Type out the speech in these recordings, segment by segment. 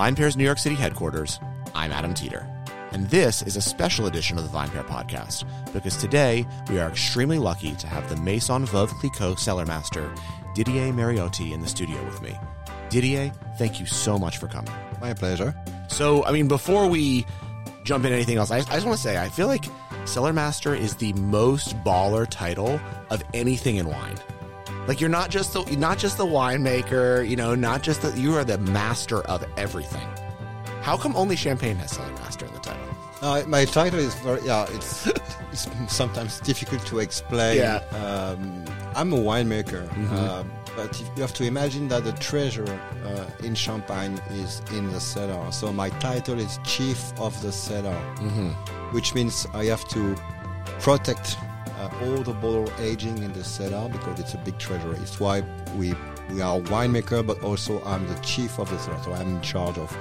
VinePair's New York City headquarters, I'm Adam Teeter. And this is a special edition of the VinePair podcast because today we are extremely lucky to have the Maison Veuve Clicquot cellar master, Didier Mariotti, in the studio with me. Didier, thank you so much for coming. My pleasure. So, I mean, before we jump into anything else, I, I just want to say I feel like Cellar Master is the most baller title of anything in wine. Like you're not just the not just the winemaker, you know, not just the you are the master of everything. How come only champagne has cellar master in the title? Uh, my title is very yeah. It's, it's sometimes difficult to explain. Yeah. Um, I'm a winemaker, uh, but if you have to imagine that the treasure uh, in Champagne is in the cellar. So my title is chief of the cellar, which means I have to protect all the bottle aging in the cellar because it's a big treasure. It's why we we are a winemaker, but also I'm the chief of the cellar. So I'm in charge of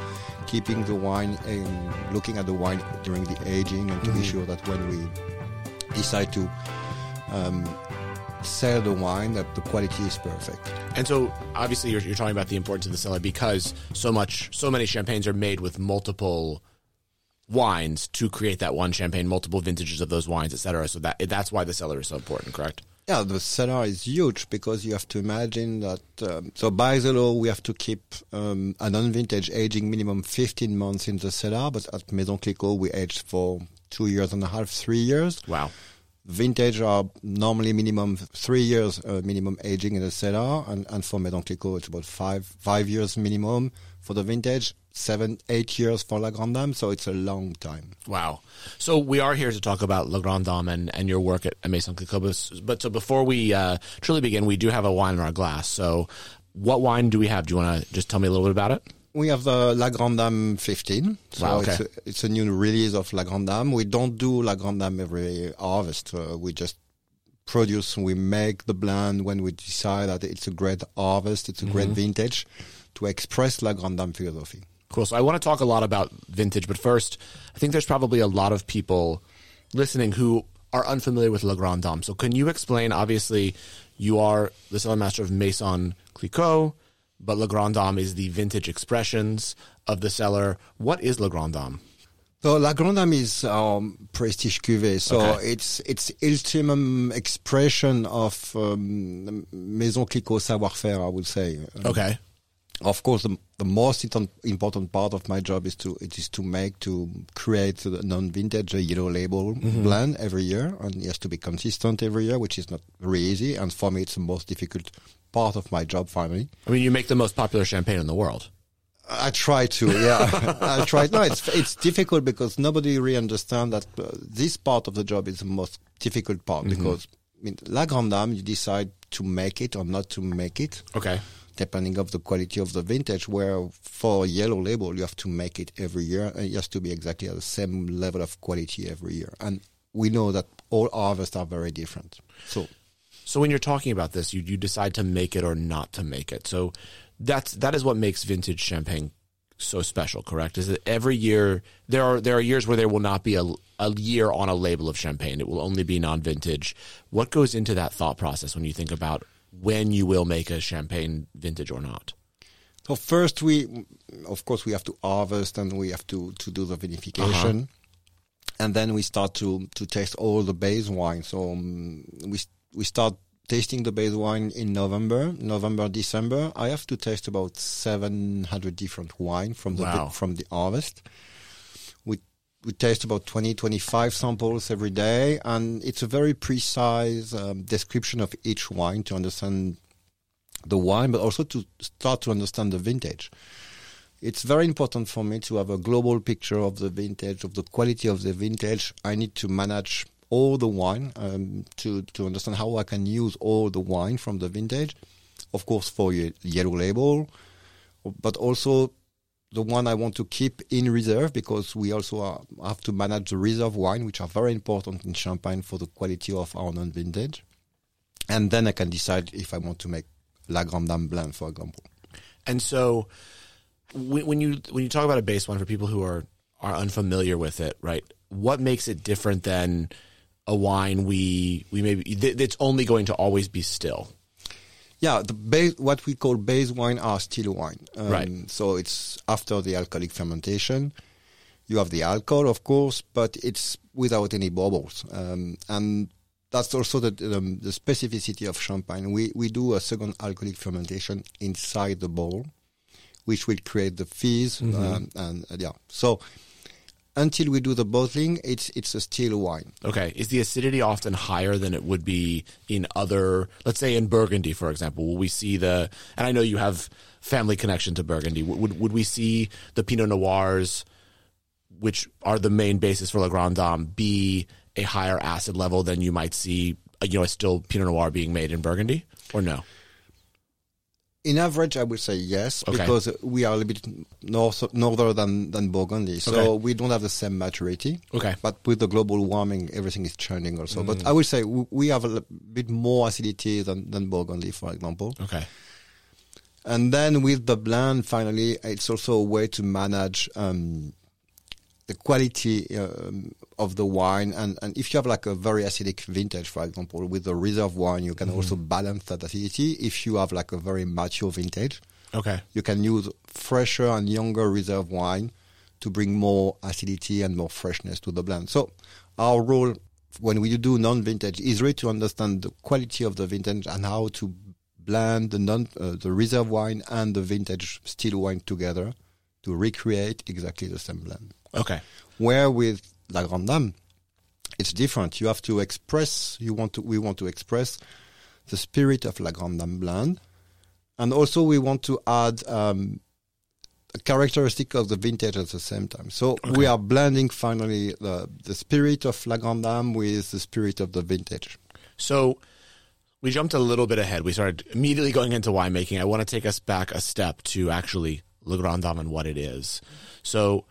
keeping the wine and looking at the wine during the aging and to be sure that when we decide to um, sell the wine, that the quality is perfect. And so, obviously, you're, you're talking about the importance of the cellar because so much, so many champagnes are made with multiple wines to create that one champagne, multiple vintages of those wines, etc. So that that's why the cellar is so important, correct? Yeah, the cellar is huge because you have to imagine that. Um, so by the law, we have to keep um, a non-vintage aging minimum 15 months in the cellar, but at Maison Clicquot we age for two years and a half, three years. Wow. Vintage are normally minimum three years uh, minimum aging in the cellar, and, and for Maison Clicquot it's about five five years minimum for the vintage, seven eight years for La Grande Dame, so it's a long time. Wow. So we are here to talk about Le Grand Dame and, and your work at Maison Clicquot. But- But so before we uh, truly begin, we do have a wine in our glass. So what wine do we have? Do you want to just tell me a little bit about it? We have the La Grande Dame 15. So Wow, okay. it's, a, it's a new release of La Grande Dame. We don't do La Grande Dame every harvest. Uh, we just produce, we make the blend when we decide that it's a great harvest, it's a Mm-hmm. great vintage to express La Grande Dame philosophy. Cool. So I want to talk a lot about vintage, but first, I think there's probably a lot of people listening who are unfamiliar with Le Grand Dame. So can you explain? Obviously, you are the cellar master of Maison Clicquot, but Le Grand Dame is the vintage expressions of the cellar. What is Le Grand Dame? So La Grande Dame is our prestige cuvée. So Okay. it's it's ultimate expression of um, Maison Clicquot savoir-faire, I would say. Okay. of course, the, the most important part of my job is to it is to make to create a non-vintage a yellow label blend every year, and it has to be consistent every year, which is not very easy. And for me, it's the most difficult part of my job. Finally, I mean, you make the most popular champagne in the world. I try to, yeah, I try. No, it's it's difficult because nobody really understands that uh, this part of the job is the most difficult part because I mean, La Grande Dame, you decide to make it or not to make it Okay. depending of the quality of the vintage where for yellow label you have to make it every year and it has to be exactly at the same level of quality every year and we know that all harvests are very different so So when you're talking about this, you you decide to make it or not to make it. So that's that is what makes vintage champagne so special, correct? Is that every year there are there are years where there will not be a a year on a label of champagne. It will only be non-vintage. What goes into that thought process when you think about when you will make a champagne vintage or not? so first we of course we have to harvest and we have to to do the vinification and then we start to to taste all the base wine so um, we we start tasting the base wine in November November December. I have to taste about 700 different wine from the Wow. from the harvest. We we taste about 20 25 samples every day and it's a very precise um, description of each wine to understand the wine but also to start to understand the vintage. It's very important for me to have a global picture of the vintage of the quality of the vintage. I need to manage all the wine um, to to understand how i can use all the wine from the vintage of course for ye- yellow label but also the one I want to keep in reserve because we also are, have to manage the reserve wine, which are very important in Champagne for the quality of our non-vintage. And then I can decide if I want to make La Grande Dame blend, for example. And so, when, when you when you talk about a base wine for people who are are unfamiliar with it, right? What makes it different than a wine we we maybe th- that's only going to always be still? Yeah, the base, what we call base wine are still wine. Um, Right. So it's after the alcoholic fermentation. You have the alcohol, of course, but it's without any bubbles. Um, and that's also the, um, the specificity of champagne. We, we do a second alcoholic fermentation inside the bowl, which will create the fizz. Um, and uh, yeah, so until we do the bottling, it's it's a still wine. Okay. Is the acidity often higher than it would be in other, let's say in Burgundy, for example? Will we see the, and I know you have family connection to Burgundy. Would, would, we see the Pinot Noirs, which are the main basis for La Grande Dame, be a higher acid level than you might see, you know, still Pinot Noir being made in Burgundy? Or no? In average, I would say yes, Okay. because we are a little bit north, norther than, than Burgundy. So Okay. we don't have the same maturity. Okay. But with the global warming, everything is changing also. Mm. But I would say we have a bit more acidity than, than Burgundy, for example. Okay. And then with the blend, finally, it's also a way to manage um, the quality um, of the wine. And, and if you have like a very acidic vintage, for example, with the reserve wine, you can also balance that acidity. If you have like a very mature vintage, Okay. you can use fresher and younger reserve wine to bring more acidity and more freshness to the blend. So our role when we do non-vintage is really to understand the quality of the vintage and how to blend the non uh, the reserve wine and the vintage still wine together to recreate exactly the same blend. Okay. Where with La Grande Dame, it's different. You have to express. You want to. We want to express the spirit of La Grande Dame blend, and also we want to add um, a characteristic of the vintage at the same time. So we are blending finally the the spirit of La Grande Dame with the spirit of the vintage. So we jumped a little bit ahead. We started immediately going into winemaking. I want to take us back a step to actually Le Grand Dame and what it is. So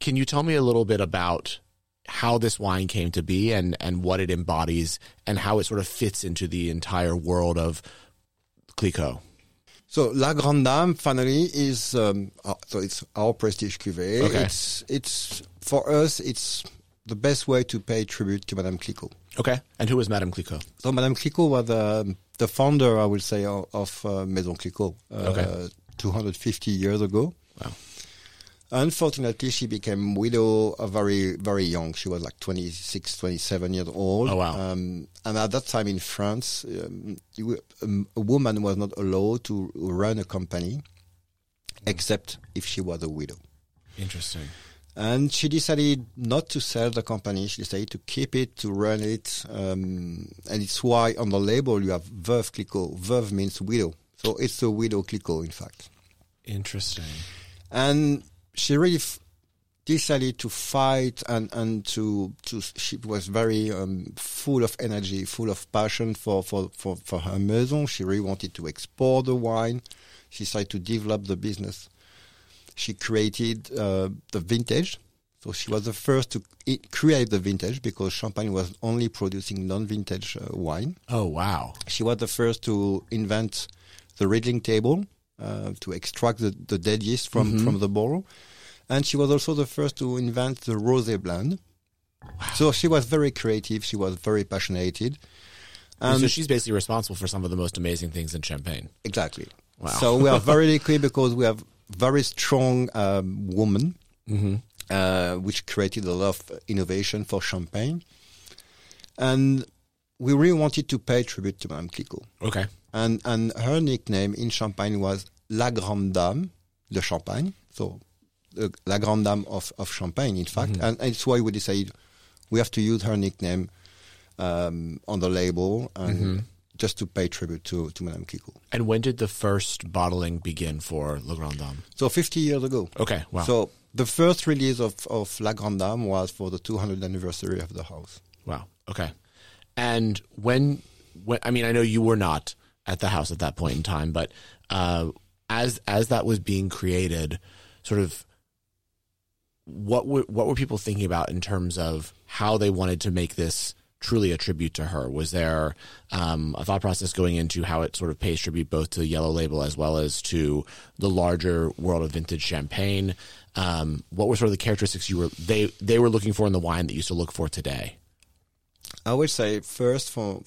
can you tell me a little bit about how this wine came to be and, and what it embodies and how it sort of fits into the entire world of Clicquot? So La Grande Dame finally is um, uh, so it's our prestige cuvée. Okay. It's it's for us it's the best way to pay tribute to Madame Clicquot. Okay. And who is Madame Clicquot? So Madame Clicquot was um, the founder, I would say, of, of uh, Maison Clicquot uh, Okay. 250 years ago. Wow. Unfortunately, she became widow uh, very, very young. She was like 26, 27 years old. Oh, wow. Um, and at that time in France, um, um, a woman was not allowed to run a company except if she was a widow. Interesting. And she decided not to sell the company. She decided to keep it, to run it. Um, and it's why on the label you have Veuve Clicquot. Veuve means widow. So it's a widow Clicquot, in fact. Interesting. And she really f- decided to fight and, and to, to, she was very um, full of energy, full of passion for, for, for, for her maison. She really wanted to export the wine. She decided to develop the business she created uh, the vintage. So she was the first to create the vintage because Champagne was only producing non-vintage uh, wine. Oh, wow. She was the first to invent the riddling table uh, to extract the, the dead yeast from, from the bottle. And she was also the first to invent the rosé blend. So she was very creative. She was very passionate. And so she's basically responsible for some of the most amazing things in Champagne. Exactly. Wow. So we are very lucky because we have very strong um, woman, uh, which created a lot of innovation for champagne, and we really wanted to pay tribute to Madame Clicquot. Okay. And and her nickname in Champagne was La Grande Dame de Champagne. So La Grande Dame of, of Champagne, in fact. And, and it's why we decided we have to use her nickname um, on the label and just to pay tribute to, to Madame Clicquot. And when did the first bottling begin for La Grande Dame? So 50 years ago. Okay. Wow. So the first release of, of La Grande Dame was for the 200th anniversary of the house. Wow. Okay. And when, when I mean, I know you were not at the house at that point in time, but uh, as as that was being created, sort of, what were what were people thinking about in terms of how they wanted to make this truly a tribute to her? Was there um, a thought process going into how it sort of pays tribute both to the Yellow Label as well as to the larger world of vintage champagne? Um, what were sort of the characteristics you were they they were looking for in the wine that you still look for today? I would say first for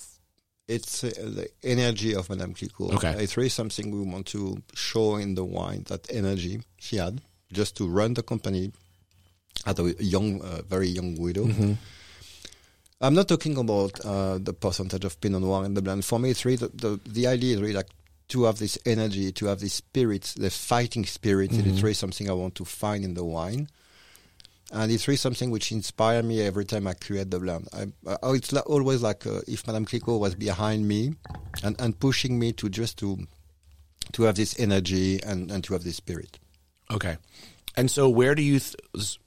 it's uh, the energy of Madame Clicquot. Okay. It's really something we want to show in the wine, that energy she had just to run the company as a young, uh, very young widow. Mm-hmm. I'm not talking about uh, the percentage of Pinot Noir in the blend. For me, it's really the, the, the idea is really like to have this energy, to have this spirit, the fighting spirit. and It's really something I want to find in the wine. And it's really something which inspires me every time I create the blend. I, I, oh, it's like, always like uh, if Madame Clicquot was behind me and, and pushing me to just to to have this energy and, and to have this spirit. Okay. And so, where do you, th-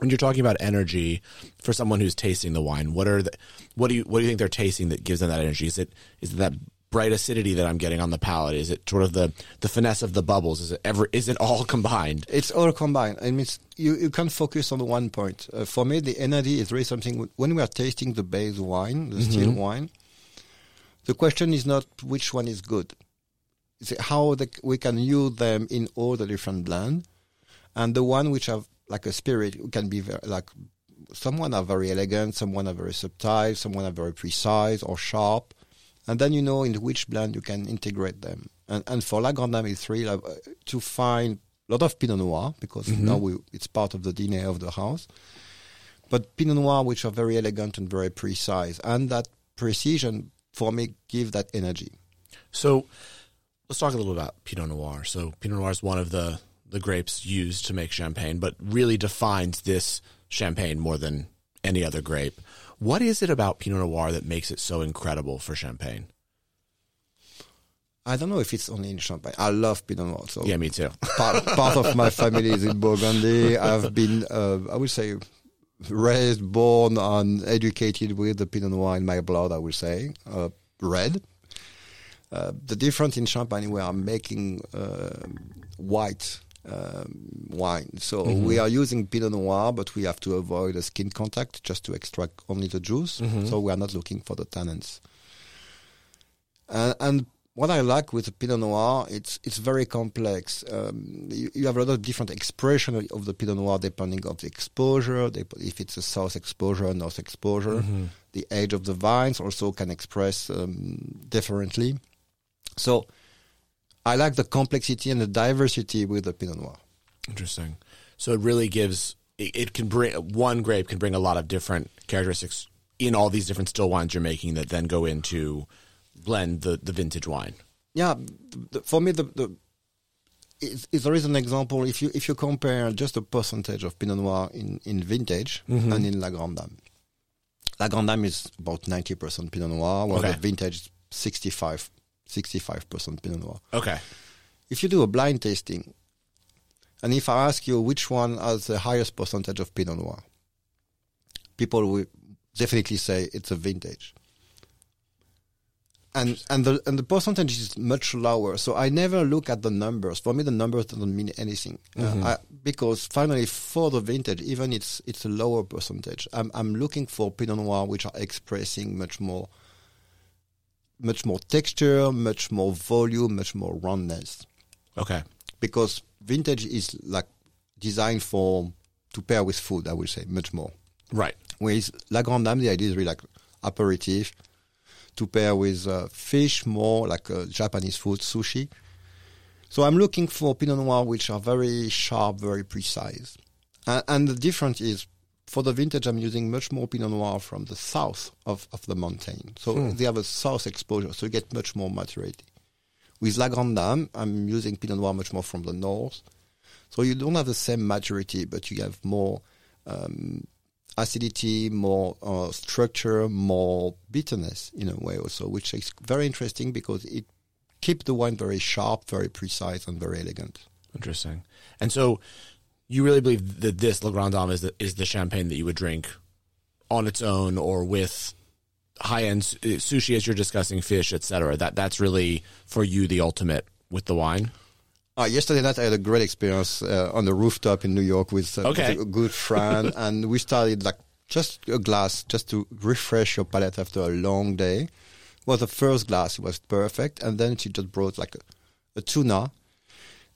when you're talking about energy for someone who's tasting the wine, what are the, what do you, what do you think they're tasting that gives them that energy? Is it, is it that bright acidity that I'm getting on the palate? Is it sort of the, the finesse of the bubbles? Is it ever, is it all combined? It's all combined. I mean, you, you can't focus on one point. Uh, for me, the energy is really something, when we are tasting the base wine, the still wine, the question is not which one is good. It's how the, we can use them in all the different blends. And the one which have like a spirit can be very, like, someone are very elegant, someone are very subtle, someone are very precise or sharp. And then you know in which blend you can integrate them. And, and for La Grande Dame, it's really like, uh, to find a lot of Pinot Noir because now we, it's part of the DNA of the house. But Pinot Noir, which are very elegant and very precise. And that precision, for me, give that energy. So let's talk a little about Pinot Noir. So Pinot Noir is one of the the grapes used to make champagne, but really defines this champagne more than any other grape. What is it about Pinot Noir that makes it so incredible for champagne? I don't know if it's only in Champagne. I love Pinot Noir. So Yeah, me too. part, part of my family is in Burgundy. I've been, uh, I would say, raised, born, and educated with the Pinot Noir in my blood. I would say, uh, red. Uh, the difference in Champagne, we are making uh, white um, wine. So we are using Pinot Noir, but we have to avoid the skin contact just to extract only the juice. So we are not looking for the tannins. Uh, and what I like with the Pinot Noir, it's it's very complex. Um, you, you have a lot of different expression of- the Pinot Noir depending of the exposure. If it's a south exposure, north exposure, the age of the vines also can express um, differently. So I like the complexity and the diversity with the Pinot Noir. Interesting. So it really gives it, it can bring one grape can bring a lot of different characteristics in all these different still wines you're making that then go into blend the the vintage wine. yeah, th- th- for me, the, the is, there is an example if you if you compare just a percentage of Pinot Noir in, in vintage mm-hmm. and in La Grande Dame. La Grande Dame is about ninety percent Pinot Noir, while Okay. the vintage is 65 percent Pinot Noir. Okay. If you do a blind tasting, and if I ask you which one has the highest percentage of Pinot Noir, people will definitely say it's a vintage. And and the and the percentage is much lower. So I never look at the numbers. For me, the numbers doesn't mean anything Uh, I, because finally, for the vintage, even it's it's a lower percentage. I'm I'm looking for Pinot Noir which are expressing much more, much more texture, much more volume, much more roundness Okay. because vintage is like designed for to pair with food. I would say much more. Right. Whereas La Grande Dame, the idea is really like aperitif to pair with uh, fish, more like uh, Japanese food, sushi. So I'm looking for Pinot Noir which are very sharp, very precise. Uh, and the difference is for the vintage, I'm using much more Pinot Noir from the south of, of the mountain. So they have a south exposure, so you get much more maturity. With La Grande Dame, I'm using Pinot Noir much more from the north. So you don't have the same maturity, but you have more um, acidity, more uh, structure, more bitterness in a way also, which is very interesting because it keeps the wine very sharp, very precise, and very elegant. Interesting. And so you really believe that this La Grande Dame is the, is the champagne that you would drink on its own or with high end sushi as you're discussing fish, etc. That that's really for you the ultimate with the wine. Uh, yesterday night, I had a great experience uh, on the rooftop in New York with, uh, Okay. with a good friend, and we started like just a glass just to refresh your palate after a long day. Well, the first glass was perfect, and then she just brought like a, a tuna,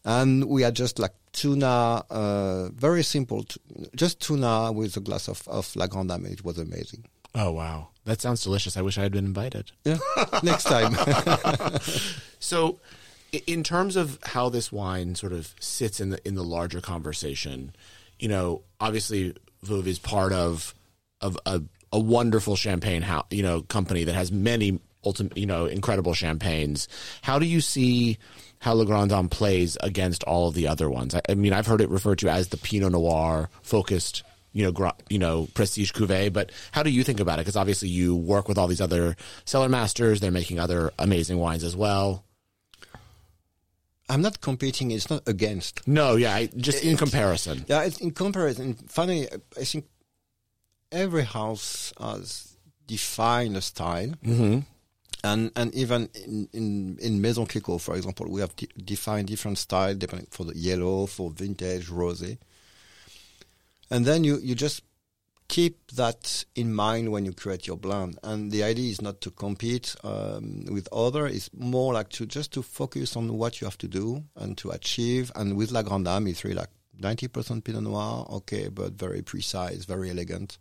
and we had just like tuna, uh, very simple, t- just tuna with a glass of, of La Grande Dame. It was amazing. Oh wow. That sounds delicious. I wish I had been invited. Yeah, next time. So, in terms of how this wine sort of sits in the in the larger conversation, you know, obviously Veuve is part of of a, a wonderful champagne house, you know, company that has many ultimate, you know, incredible champagnes. How do you see how Le Grand Dame plays against all of the other ones? I, I mean, I've heard it referred to as the Pinot Noir focused. You know, you know, prestige cuvee. But how do you think about it? Because obviously, you work with all these other cellar masters. They're making other amazing wines as well. I'm not competing. It's not against. No, yeah, I, just in comparison. Yeah, it's in comparison. Finally, I think every house has defined a style, Mm-hmm. And and even in in, in Maison Clicquot, for example, we have de- defined different style depending for the yellow, for vintage, rosé, and then you you just keep that in mind when you create your blend. And the idea is not to compete um, with other; it's more like to just to focus on what you have to do and to achieve. And with La Grande Dame, it's really like ninety percent Pinot Noir, okay, but very precise, very elegant.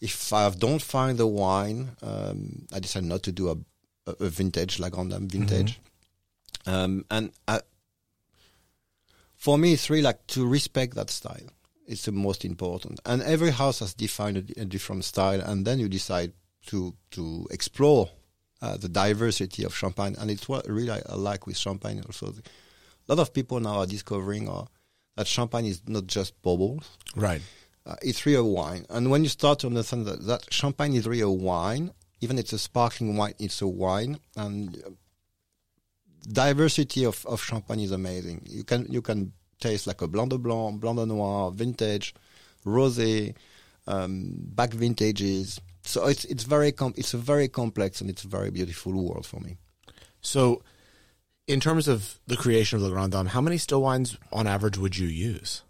If I don't find the wine, um, I decide not to do a, a, vintage La Grande Dame vintage. Um, and I, for me, it's really like to respect that style. It's the most important. And every house has defined a, a different style, and then you decide to to explore uh, the diversity of champagne. And it's what really I, I like with champagne. Also, a lot of people now are discovering uh, that champagne is not just bubbles. Right. Uh, it's real wine. And when you start to understand that, that champagne is real wine, even it's a sparkling wine, it's a wine. And uh, diversity of, of champagne is amazing. You can you can taste like a blanc de blanc, blanc de noir, vintage, rosé, um, back vintages. So it's it's very com- it's a very complex and it's a very beautiful world for me. So, in terms of the creation of Le Grand Dame, how many still wines on average would you use?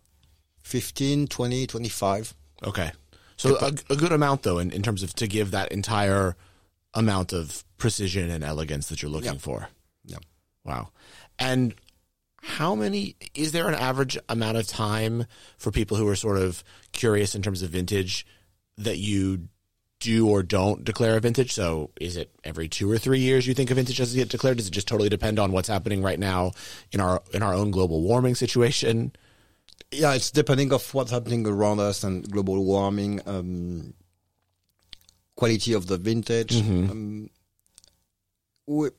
15, 20, 25. Okay. So, a, a good amount, though, in, in terms of to give that entire amount of precision and elegance that you're looking Yeah. for. Yeah. Wow. And how many is there an average amount of time for people who are sort of curious in terms of vintage that you do or don't declare a vintage? So is it every two or three years you think a vintage has to get declared? Does it just totally depend on what's happening right now in our in our own global warming situation? Yeah, it's depending of what's happening around us and global warming, um, quality of the vintage. Um, we,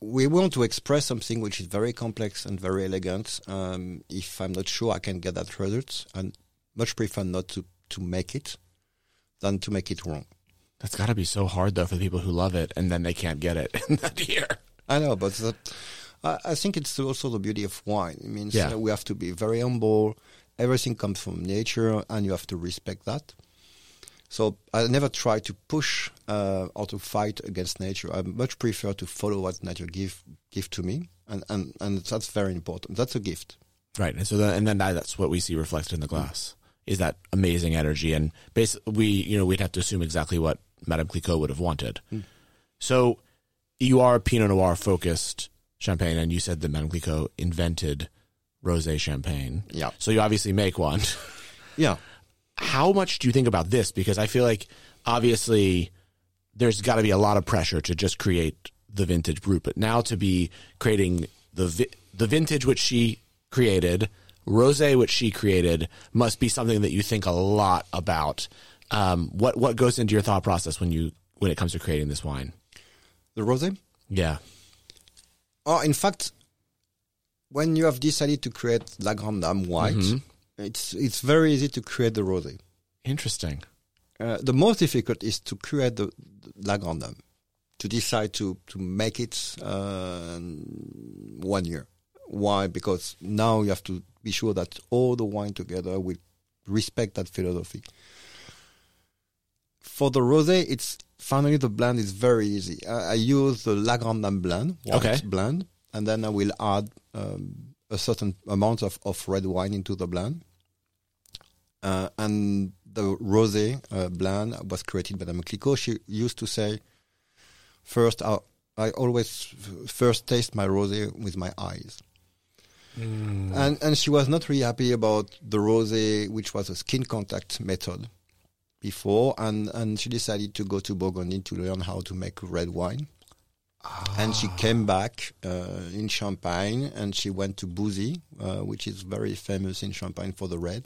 we want to express something which is very complex and very elegant. Um, if I'm not sure I can get that result, I much prefer not to, to make it than to make it wrong. That's got to be so hard though for the people who love it and then they can't get it in that year. I know, but that, I, I think it's also the beauty of wine. It means Yeah. we have to be very humble. Everything comes from nature, and you have to respect that. So I never try to push uh, or to fight against nature. I much prefer to follow what nature give give to me, and, and, and that's very important. That's a gift. Right. And so then, and then that, that's what we see reflected in the glass is that amazing energy. And basically, we, you know, we'd have to assume exactly what Madame Clicquot would have wanted. So you are a Pinot Noir focused champagne, and you said that Madame Clicquot invented rosé champagne. Yeah. So you obviously make one. Yeah. How much do you think about this? Because I feel like obviously there's got to be a lot of pressure to just create the vintage brut, but now to be creating the vi- the vintage which she created, rosé which she created, must be something that you think a lot about. Um, what what goes into your thought process when you when it comes to creating this wine? The rosé. Yeah. Oh, in fact, when you have decided to create La Grande Dame white, it's it's very easy to create the rosé. Interesting. Uh, the most difficult is to create the, the La Grande Dame, to decide to to make it uh, one year. Why? Because now you have to be sure that all the wine together will respect that philosophy. For the rosé, it's finally the blend is very easy. I, I use the La Grande blend, white Okay. blend, and then I will add um, a certain amount of, of red wine into the blend. Uh, and the rosé uh, blend was created by Madame Clicquot. She used to say, first, I, I always f- first taste my rosé with my eyes. And and she was not really happy about the rosé, which was a skin contact method, before, and and she decided to go to Burgundy to learn how to make red wine. And she came back uh, in Champagne, and she went to Bouzy, uh, which is very famous in Champagne for the red,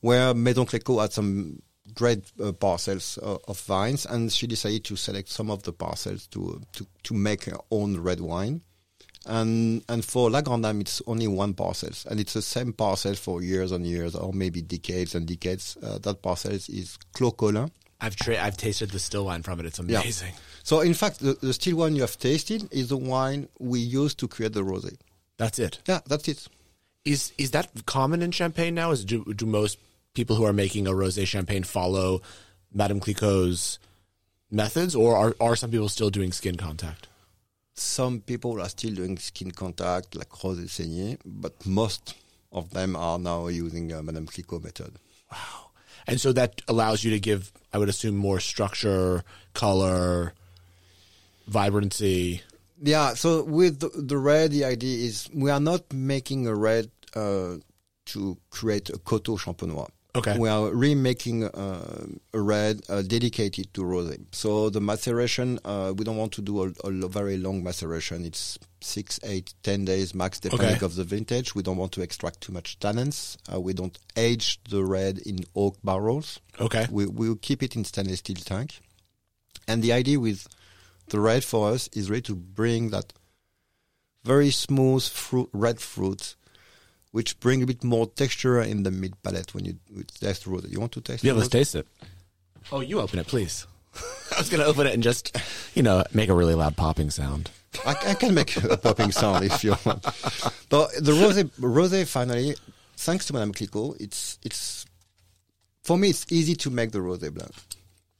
where Maison Clicquot had some great uh, parcels uh, of vines, and she decided to select some of the parcels to to to make her own red wine. And and for La Grande Dame, it's only one parcel, and it's the same parcel for years and years, or maybe decades and decades. Uh, that parcel is Clos Colin. I've tra- I've tasted the still wine from it. It's amazing. So in fact, the, the still wine you have tasted is the wine we use to create the rosé. That's it. Yeah, that's it. Is is that common in Champagne now? Is do do most people who are making a rosé champagne follow Madame Clicquot's methods, or are are some people still doing skin contact? Some people are still doing skin contact, like Rosé Saigné, but most of them are now using uh, Madame Clicquot method. Wow. And so that allows you to give, I would assume, more structure, color, vibrancy. Yeah, so with the, the red, the idea is we are not making a red uh, to create a coteaux champenois. Okay. We are remaking uh, a red uh, dedicated to rosé. So the maceration, uh, we don't want to do a, a very long maceration. It's six, eight, ten days max, depending Okay. of the vintage. We don't want to extract too much tannins. Uh, we don't age the red in oak barrels. Okay. We we keep it in stainless steel tank. And the idea with the red for us is really to bring that very smooth fruit, red fruit, which bring a bit more texture in the mid palate when you you taste rose. You want to taste? Yeah, let's rose? taste it. Oh, you open it, please. I was going to open it and just, you know, make a really loud popping sound. I, I can make a popping sound if you want. But the rosé, rosé finally, thanks to Madame Clicquot, it's it's for me it's easy to make the rosé blanc.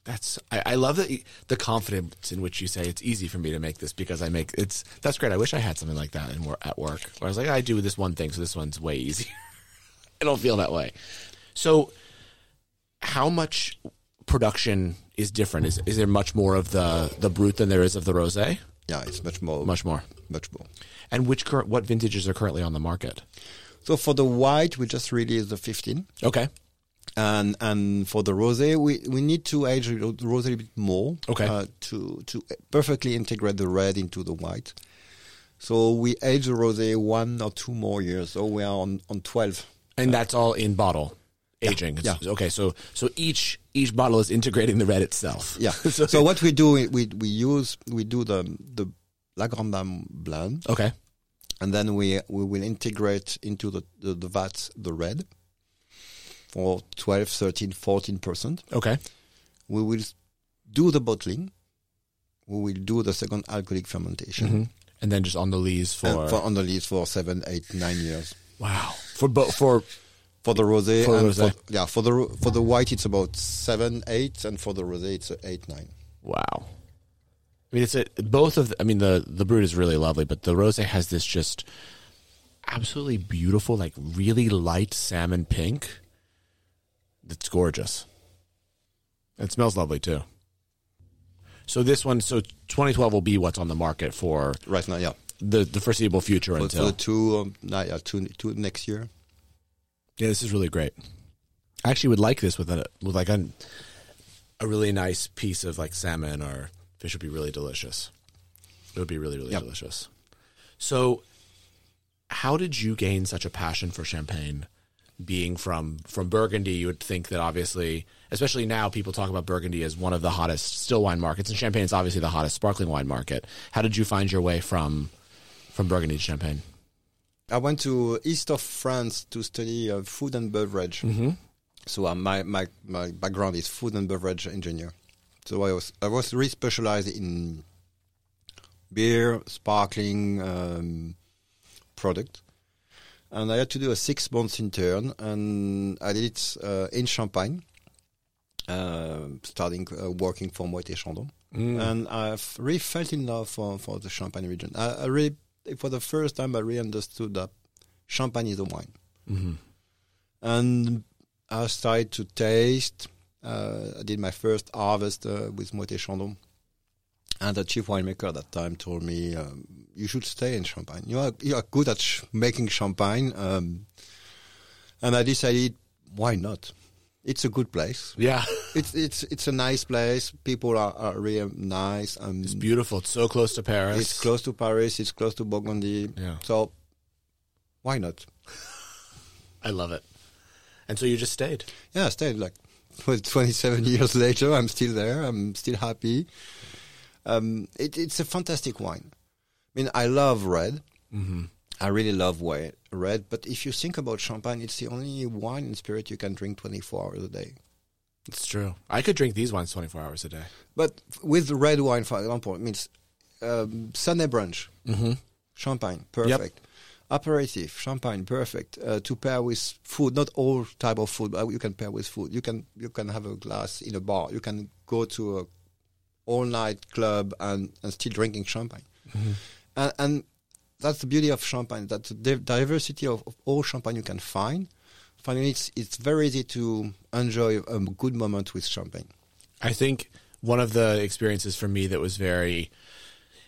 That's I, I love you, the confidence in which you say it's easy for me to make this because I make it's that's great. I wish I had something like that in at work where I was like I do this one thing, so this one's way easier. I don't feel that way. So, how much production is different? Is is there much more of the the brut than there is of the rosé? Yeah, it's much more, Much more. much more. And which current what vintages are currently on the market? So for the white, we just released the 15. Okay. And and for the rosé, we, we need to age the rosé a bit more, Okay. uh, to to perfectly integrate the red into the white. So we age the rosé one or two more years. So we are on on twelve. And that's all in bottle aging. It's- yeah. Okay, so so each each bottle is integrating the red itself. Yeah. so, so what we do, we we use we do the the La Grande Dame blend, okay. and then we we will integrate into the the, the vat the red for 12, 13, 14 percent. Okay. we will do the bottling. We will do the second alcoholic fermentation Mhm. And then just on the lees for, for on the lees for seven, eight, nine years. wow for both for For the rosé, For and rosé. For, yeah, for the for the white it's about seven, eight, and for the rosé it's uh, eight, nine. wow. I mean, it's a, both of. The, I mean, the the brut is really lovely, but the rosé has this just absolutely beautiful, like really light salmon pink. That's gorgeous. It smells lovely too. So this one, so 2012 will be what's on the market for Right now, yeah. the the foreseeable future For, for until the two, um, nah, yeah, two, two next year. Yeah, this is really great. I actually would like this with a with like a a really nice piece of like salmon or fish would be really delicious. It would be really really Yep. delicious. So, how did you gain such a passion for champagne? Being from from Burgundy, you would think that obviously, especially now, people talk about Burgundy as one of the hottest still wine markets, and Champagne is obviously the hottest sparkling wine market. How did you find your way from from Burgundy to Champagne? I went to east of France to study uh, food and beverage. Mm-hmm. So uh, my, my my background is food and beverage engineer. So I was I was really specialized in beer, sparkling um, product, and I had to do a six months intern, and I did it uh, in Champagne, uh, starting uh, working for Moët Chandon, and I've really felt in love for, for the Champagne region. I, I really, for the first time, I really understood that Champagne is a wine Mm-hmm. and I started to taste. Uh, I did my first harvest uh, with Moët Chandon, and the chief winemaker at that time told me, um, "You should stay in Champagne. You are you are good at sh- making champagne." Um, and I decided, why not? It's a good place. Yeah, It's it's it's a nice place. People are, are really nice. Um, it's beautiful. It's so close to Paris. It's close to Paris. It's close to Burgundy. Yeah. So why not? I love it. And so you just stayed. Yeah, I stayed like well, 27 years later. I'm still there. I'm still happy. Um, it, it's a fantastic wine. I mean, I love red. Mm-hmm. I really love white, red. But if you think about champagne, it's the only wine and spirit you can drink 24 hours a day. It's true. I could drink these wines 24 hours a day. But with red wine, for example, it means um, Sunday brunch, Mm-hmm. champagne, perfect. Aperitif, champagne, perfect. Uh, to pair with food, not all type of food, but you can pair with food. You can you can have a glass in a bar. You can go to a all night club and, and still drinking champagne. And, and that's the beauty of champagne. That the diversity of, of all champagne you can find. Finally, it's it's very easy to enjoy a good moment with champagne. I think one of the experiences for me that was very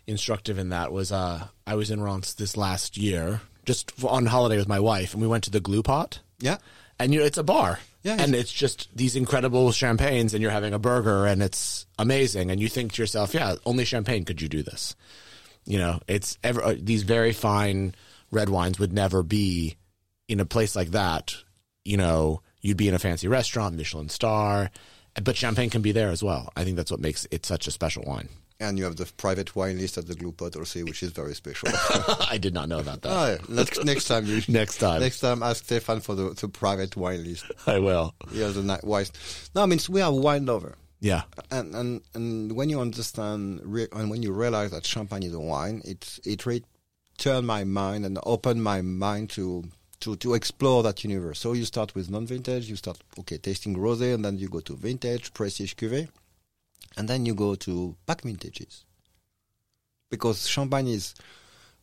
instructive in that was uh, I was in Reims this last year, just on holiday with my wife, and we went to the Glue Pot. Yeah. And you know, it's a bar. Yeah, And it's- just these incredible champagnes, and you're having a burger, and it's amazing. And you think to yourself, yeah, only champagne could you do this. You know, it's ever uh, these very fine red wines would never be in a place like that. You know, you'd be in a fancy restaurant, Michelin star, but champagne can be there as well. I think that's what makes it such a special wine. And you have the private wine list at the Glue Pot also, which is very special. I did not know about that. oh, yeah. next, next time you Next time, next time ask Stefan for the, the private wine list. I will. He has a nice wine. No, I mean we are wine lover, Yeah, and and and when you understand re- and when you realize that champagne is a wine, it it really turned my mind and opened my mind to. To, to explore that universe. So you start with non-vintage, you start, okay, tasting rosé, and then you go to vintage, prestige cuvée, and then you go to back vintages. Because champagne is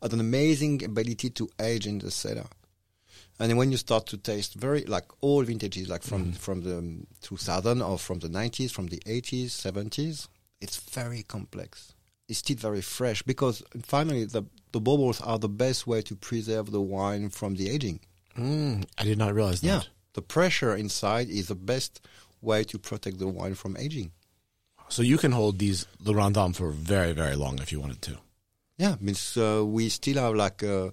has an amazing ability to age in the cellar. And when you start to taste very like all vintages, like from from the um, 2000 or from the 90s, from the 80s, 70s, it's very complex. It's still very fresh because finally the the bubbles are the best way to preserve the wine from the aging. mm, I did not realize that. the pressure inside is the best way to protect the wine from aging. So you can hold these Le Grand Dame for very, very long if you wanted to. Yeah, means uh, we still have like uh,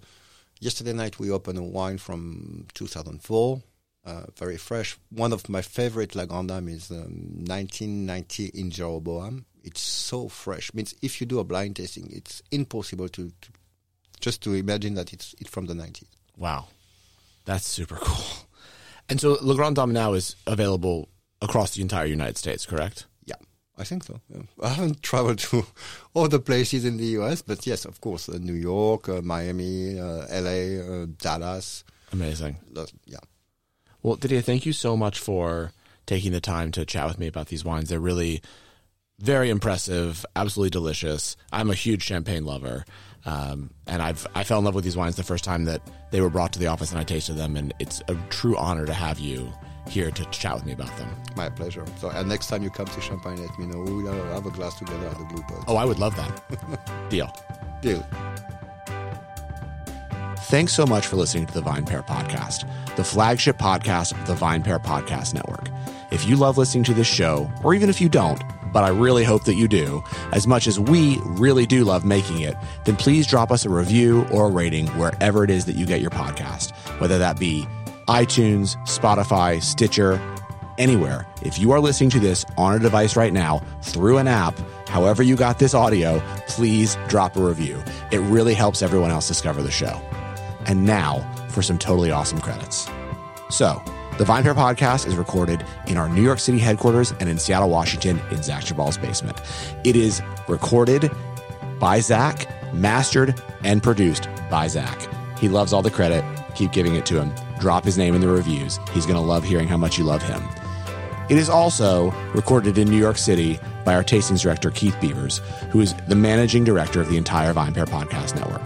yesterday night we opened a wine from 2004, uh, very fresh. One of my favorite La Dame is um, 1990 in Jeroboam. It's so fresh. Means if you do a blind tasting, it's impossible to, to just to imagine that it's it's from the 90s. Wow. That's super cool. And so Le Grand Dame now is available across the entire United States, correct? I think so. Yeah. I haven't traveled to all the places in the US, but yes, of course, uh, New York, uh, Miami, uh, LA, uh, Dallas. Amazing. yeah. Well, Didier, thank you so much for taking the time to chat with me about these wines. They're really very impressive, absolutely delicious. I'm a huge champagne lover. Um, and I've I fell in love with these wines the first time that they were brought to the office and I tasted them and it's a true honor to have you here to chat with me about them. My pleasure. So, and next time you come to Champagne, let me know. We'll have a glass together at the Blue. Oh, I would love that. Deal. Deal. Thanks so much for listening to the Vine Pair Podcast, the flagship podcast of the Vine Pair Podcast Network. If you love listening to this show, or even if you don't, but I really hope that you do, as much as we really do love making it, then please drop us a review or a rating wherever it is that you get your podcast, whether that be iTunes, Spotify, Stitcher, anywhere. If you are listening to this on a device right now through an app, however you got this audio, please drop a review. It really helps everyone else discover the show. And now for some totally awesome credits. So, the Vine Pair podcast is recorded in our New York City headquarters and in Seattle, Washington, in Zach Geballe's basement. It is recorded by Zach, mastered, and produced by Zach. He loves all the credit. Keep giving it to him. Drop his name in the reviews. He's going to love hearing how much you love him. It is also recorded in New York City by our tastings director, Keith Beavers, who is the managing director of the entire Vine Pair Podcast Network.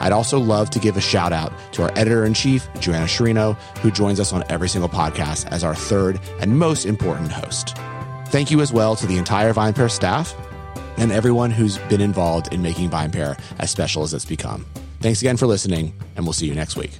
I'd also love to give a shout out to our editor in chief, Joanna Sciarrino, who joins us on every single podcast as our third and most important host. Thank you as well to the entire Vine Pair staff and everyone who's been involved in making Vine Pair as special as it's become. Thanks again for listening, and we'll see you next week.